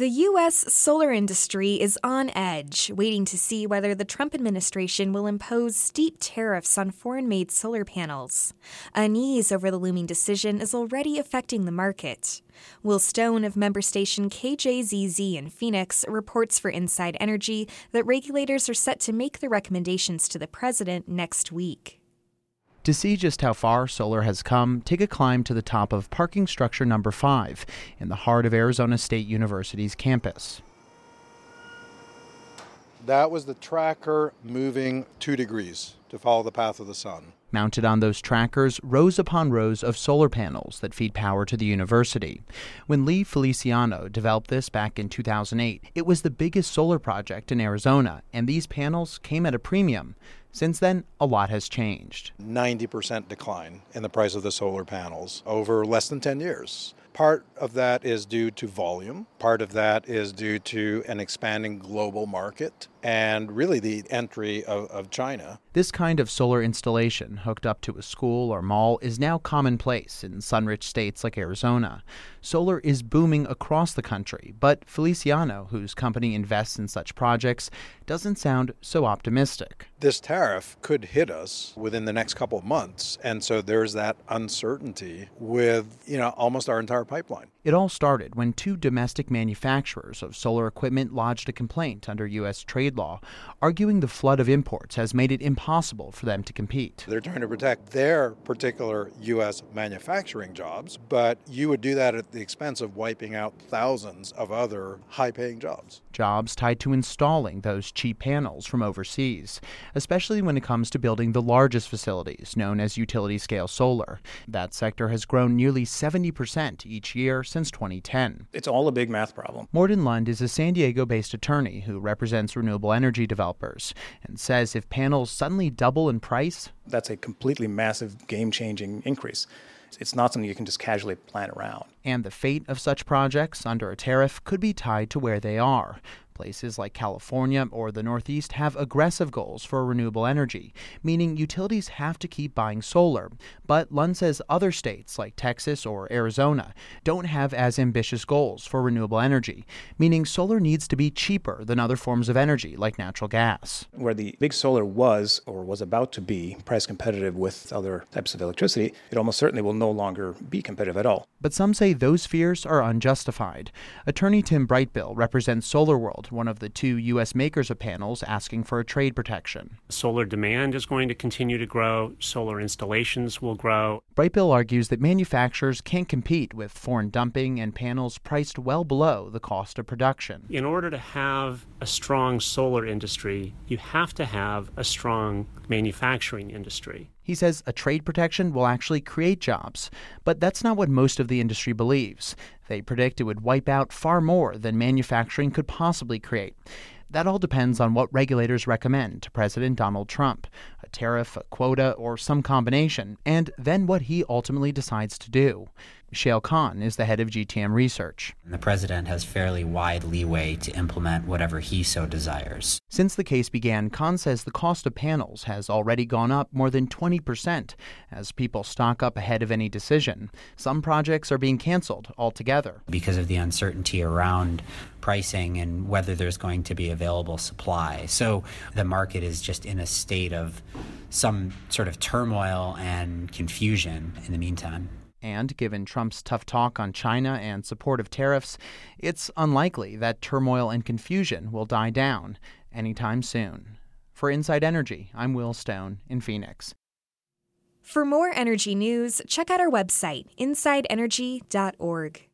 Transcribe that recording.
The U.S. solar industry is on edge, waiting to see whether the Trump administration will impose steep tariffs on foreign made solar panels. Unease over the looming decision is already affecting the market. Will Stone of member station KJZZ in Phoenix reports for Inside Energy that regulators are set to make the recommendations to the president next week. To see just how far solar has come, take a climb to the top of parking structure number 5 in the heart of Arizona State University's campus. That was the tracker moving two degrees to follow the path of the sun. Mounted on those trackers, rows upon rows of solar panels that feed power to the university. When Lee Feliciano developed this back in 2008, it was the biggest solar project in Arizona, and these panels came at a premium. Since then, a lot has changed. 90% decline in the price of the solar panels over less than 10 years. Part of that is due to volume, part of that is due to an expanding global market, and really the entry of, of China. This kind of solar installation hooked up to a school or mall is now commonplace in sun rich states like Arizona. Solar is booming across the country, but Feliciano, whose company invests in such projects, doesn't sound so optimistic. This tariff could hit us within the next couple of months, and so there's that uncertainty with, you know, almost our entire pipeline. It all started when two domestic manufacturers of solar equipment lodged a complaint under U.S. trade law, arguing the flood of imports has made it impossible for them to compete. They're trying to protect their particular U.S. manufacturing jobs, but you would do that at the expense of wiping out thousands of other high paying jobs. Jobs tied to installing those cheap panels from overseas, especially when it comes to building the largest facilities, known as utility scale solar. That sector has grown nearly 70% each year since 2010. It's all a big math problem. Morten Lund is a San Diego based attorney who represents renewable energy developers and says if panels suddenly double in price, that's a completely massive game changing increase. It's not something you can just casually plan around. And the fate of such projects under a tariff could be tied to where they are. Places like California or the Northeast have aggressive goals for renewable energy, meaning utilities have to keep buying solar. But Lund says other states like Texas or Arizona don't have as ambitious goals for renewable energy, meaning solar needs to be cheaper than other forms of energy like natural gas. Where the big solar was or was about to be price competitive with other types of electricity, it almost certainly will no longer be competitive at all. But some say those fears are unjustified. Attorney Tim Brightbill represents Solar One of the two U.S. makers of panels asking for a trade protection. Solar demand is going to continue to grow, solar installations will grow. Brightbill argues that manufacturers can't compete with foreign dumping and panels priced well below the cost of production. In order to have a strong solar industry, you have to have a strong manufacturing industry. He says a trade protection will actually create jobs, but that's not what most of the industry believes. They predict it would wipe out far more than manufacturing could possibly create. That all depends on what regulators recommend to President Donald Trump a tariff, a quota, or some combination, and then what he ultimately decides to do. Shayle Kann is the head of GTM Research. The president has fairly wide leeway to implement whatever he so desires. Since the case began, Khan says the cost of panels has already gone up more than 20% as people stock up ahead of any decision. Some projects are being canceled altogether. Because of the uncertainty around pricing and whether there's going to be available supply. So the market is just in a state of some sort of turmoil and confusion in the meantime. And given Trump's tough talk on China and support of tariffs, it's unlikely that turmoil and confusion will die down anytime soon. For Inside Energy, I'm Will Stone in Phoenix. For more energy news, check out our website, insideenergy.org.